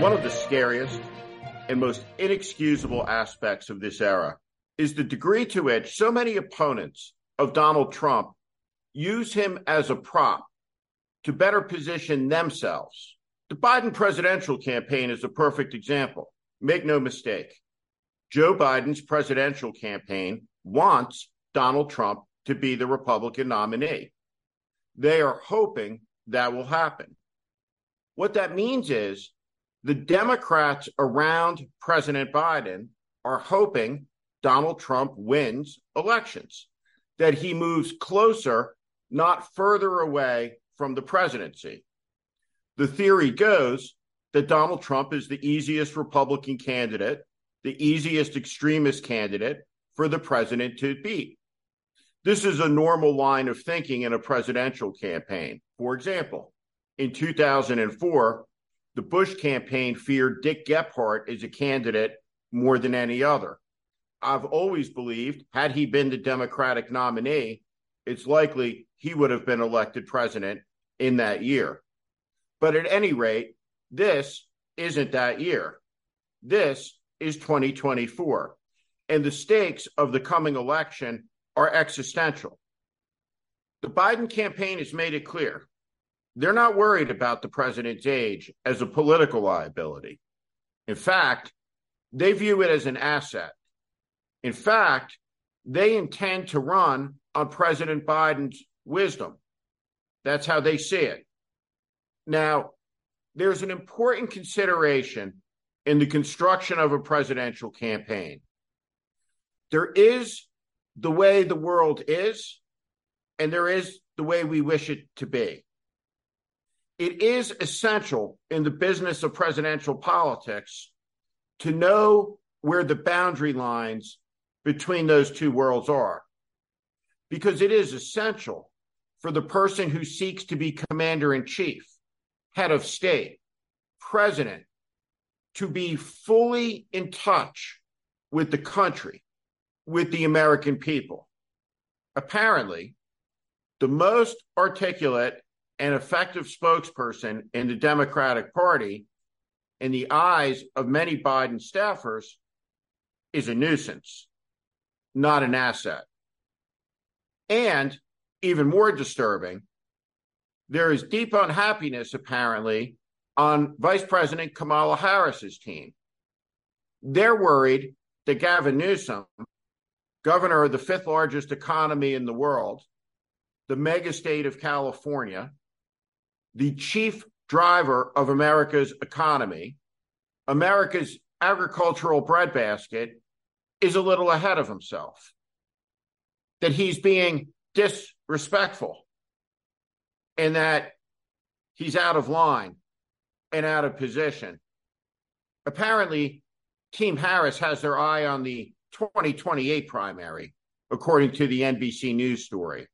One of the scariest and most inexcusable aspects of this era is the degree to which so many opponents of Donald Trump use him as a prop to better position themselves. The Biden presidential campaign is a perfect example. Make no mistake. Joe Biden's presidential campaign wants Donald Trump to be the Republican nominee. They are hoping that will happen. What that means is the Democrats around President Biden are hoping Donald Trump wins elections, that he moves closer, not further away from the presidency. The theory goes that Donald Trump is the easiest Republican candidate, the easiest extremist candidate for the president to beat. This is a normal line of thinking in a presidential campaign. For example, in 2004, the Bush campaign feared Dick Gephardt as a candidate more than any other. I've always believed, had he been the Democratic nominee, it's likely he would have been elected president in that year. But at any rate, this isn't that year. This is 2024. And the stakes of the coming election are existential. The Biden campaign has made it clear they're not worried about the president's age as a political liability. In fact, they view it as an asset. In fact, they intend to run on President Biden's wisdom. That's how they see it. Now, there's an important consideration in the construction of a presidential campaign. There is the way the world is, and there is the way we wish it to be. It is essential in the business of presidential politics to know where the boundary lines between those two worlds are, because it is essential for the person who seeks to be commander in chief, head of state, president, to be fully in touch with the country, with the American people. Apparently, the most articulate and effective spokesperson in the Democratic Party, in the eyes of many Biden staffers, is a nuisance, not an asset. And even more disturbing, there is deep unhappiness apparently on Vice President Kamala Harris's team. They're worried that Gavin Newsom, governor of the fifth largest economy in the world, the mega state of California, the chief driver of America's economy, America's agricultural breadbasket, is a little ahead of himself. That he's being disrespectful and that he's out of line and out of position. Apparently, Team Harris has their eye on the 2028 primary, according to the NBC News story.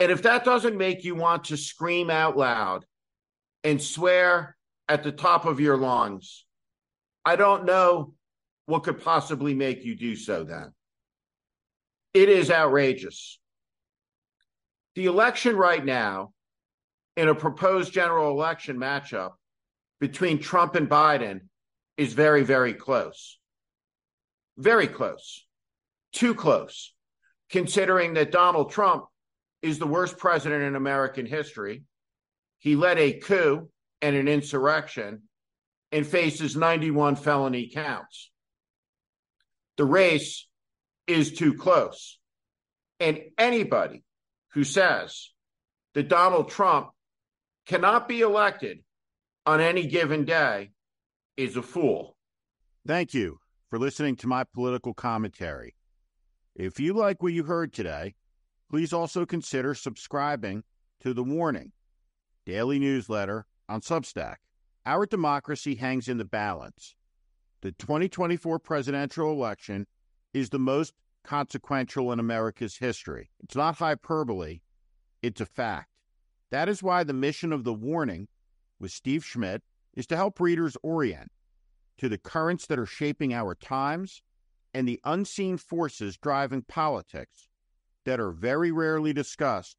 And if that doesn't make you want to scream out loud and swear at the top of your lungs, I don't know what could possibly make you do so then. It is outrageous. The election right now, in a proposed general election matchup between Trump and Biden, is very, very close. Very close. Too close, considering that Donald Trump is the worst president in American history. He led a coup and an insurrection and faces 91 felony counts. The race is too close. And anybody who says that Donald Trump cannot be elected on any given day is a fool. Thank you for listening to my political commentary. If you like what you heard today, Please also consider subscribing to the Warning daily newsletter on Substack. Our democracy hangs in the balance. The 2024 presidential election is the most consequential in America's history. It's not hyperbole, it's a fact. That is why the mission of The Warning with Steve Schmidt is to help readers orient to the currents that are shaping our times and the unseen forces driving politics that are very rarely discussed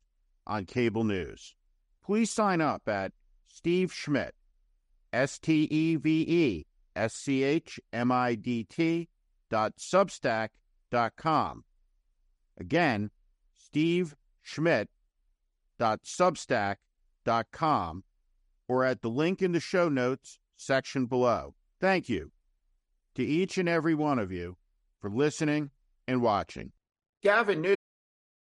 on cable news. Please sign up at Steve Schmidt, S T E V E S C H M I D T dot substack dot com. Again, Steve Schmidt dot substack dot com or at the link in the show notes section below. Thank you to each and every one of you for listening and watching. Gavin Newsom.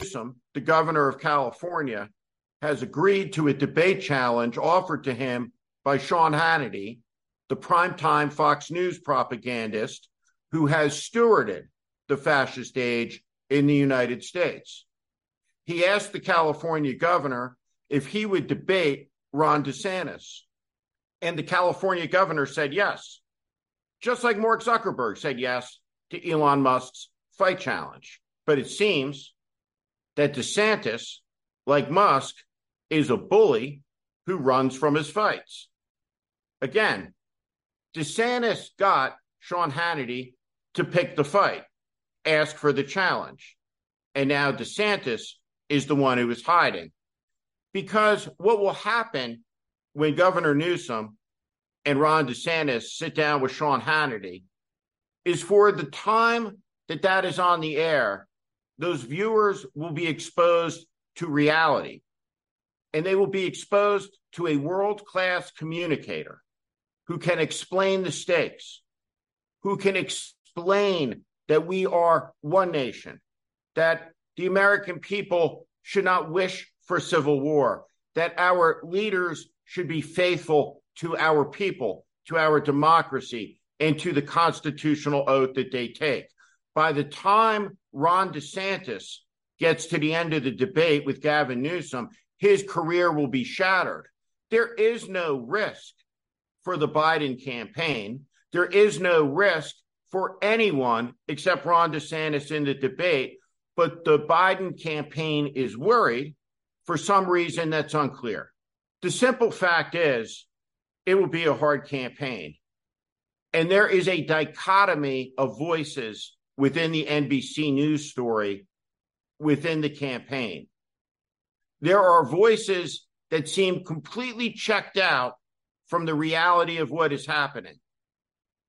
Newsom, the governor of California, has agreed to a debate challenge offered to him by Sean Hannity, the primetime Fox News propagandist who has stewarded the fascist age in the United States. He asked the California governor if he would debate Ron DeSantis. And the California governor said yes, just like Mark Zuckerberg said yes to Elon Musk's fight challenge. But it seems that DeSantis, like Musk, is a bully who runs from his fights. Again, DeSantis got Sean Hannity to pick the fight, ask for the challenge. And now DeSantis is the one who is hiding. Because what will happen when Governor Newsom and Ron DeSantis sit down with Sean Hannity is for the time that that is on the air, those viewers will be exposed to reality and they will be exposed to a world class communicator who can explain the stakes, who can explain that we are one nation, that the American people should not wish for civil war, that our leaders should be faithful to our people, to our democracy, and to the constitutional oath that they take. By the time Ron DeSantis gets to the end of the debate with Gavin Newsom, his career will be shattered. There is no risk for the Biden campaign. There is no risk for anyone except Ron DeSantis in the debate. But the Biden campaign is worried for some reason that's unclear. The simple fact is, it will be a hard campaign. And there is a dichotomy of voices within the NBC News story within the campaign. There are voices that seem completely checked out from the reality of what is happening.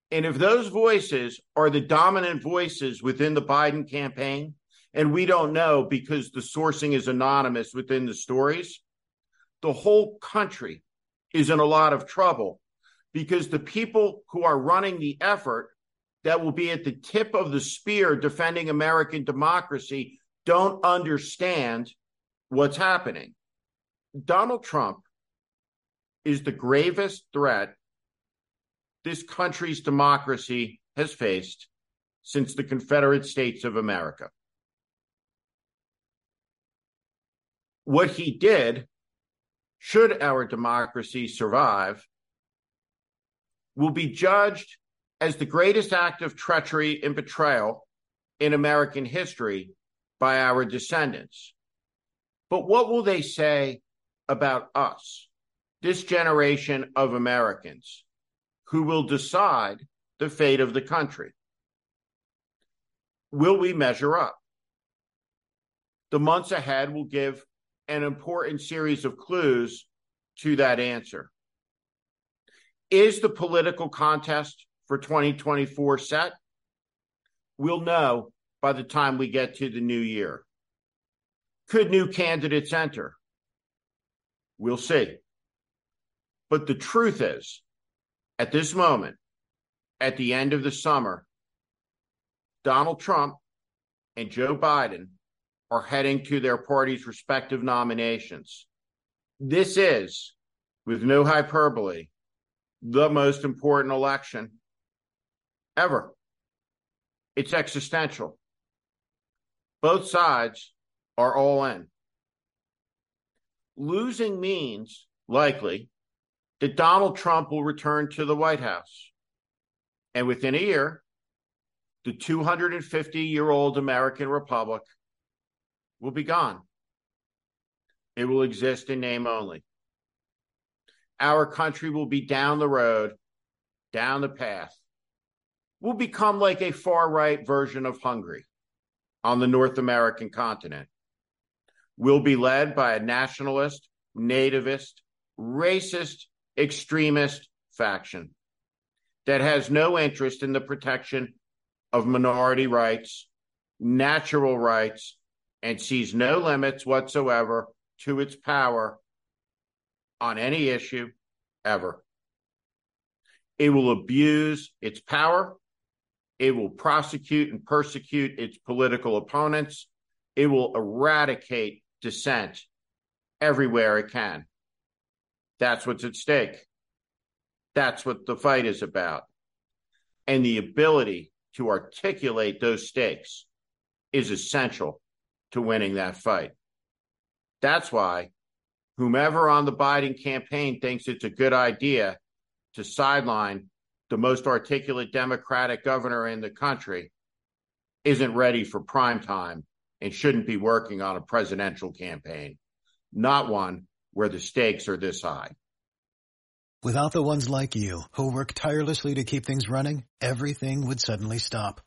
And if those voices are the dominant voices within the Biden campaign, and we don't know because the sourcing is anonymous within the stories, the whole country is in a lot of trouble because the people who are running the effort that will be at the tip of the spear defending American democracy don't understand what's happening. Donald Trump is the gravest threat this country's democracy has faced since the Confederate States of America. What he did, should our democracy survive, will be judged as the greatest act of treachery and betrayal in American history by our descendants. But what will they say about us, this generation of Americans who will decide the fate of the country? Will we measure up? The months ahead will give an important series of clues to that answer. Is the political contest for 2024 set? We'll know by the time we get to the new year. Could new candidates enter? We'll see. But the truth is, at this moment, at the end of the summer, Donald Trump and Joe Biden are heading to their party's respective nominations. This is, with no hyperbole, the most important election ever. It's existential. Both sides are all in. Losing means, likely, that Donald Trump will return to the White House. And within a year, the 250 year old American Republic will be gone. It will exist in name only. Our country will be down the road, down the path. We'll become like a far right version of Hungary on the North American continent. We'll be led by a nationalist, nativist, racist, extremist faction that has no interest in the protection of minority rights, natural rights, and sees no limits whatsoever to its power on any issue ever. It will abuse its power. It will prosecute and persecute its political opponents. It will eradicate dissent everywhere it can. That's what's at stake. That's what the fight is about. And the ability to articulate those stakes is essential to winning that fight. That's why whomever on the Biden campaign thinks it's a good idea to sideline the most articulate Democratic governor in the country isn't ready for prime time and shouldn't be working on a presidential campaign, not one where the stakes are this high. Without the ones like you, who work tirelessly to keep things running, everything would suddenly stop.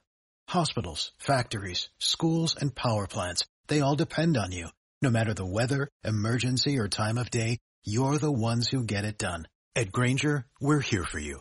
Hospitals, factories, schools, and power plants, they all depend on you. No matter the weather, emergency, or time of day, you're the ones who get it done. At Grainger, we're here for you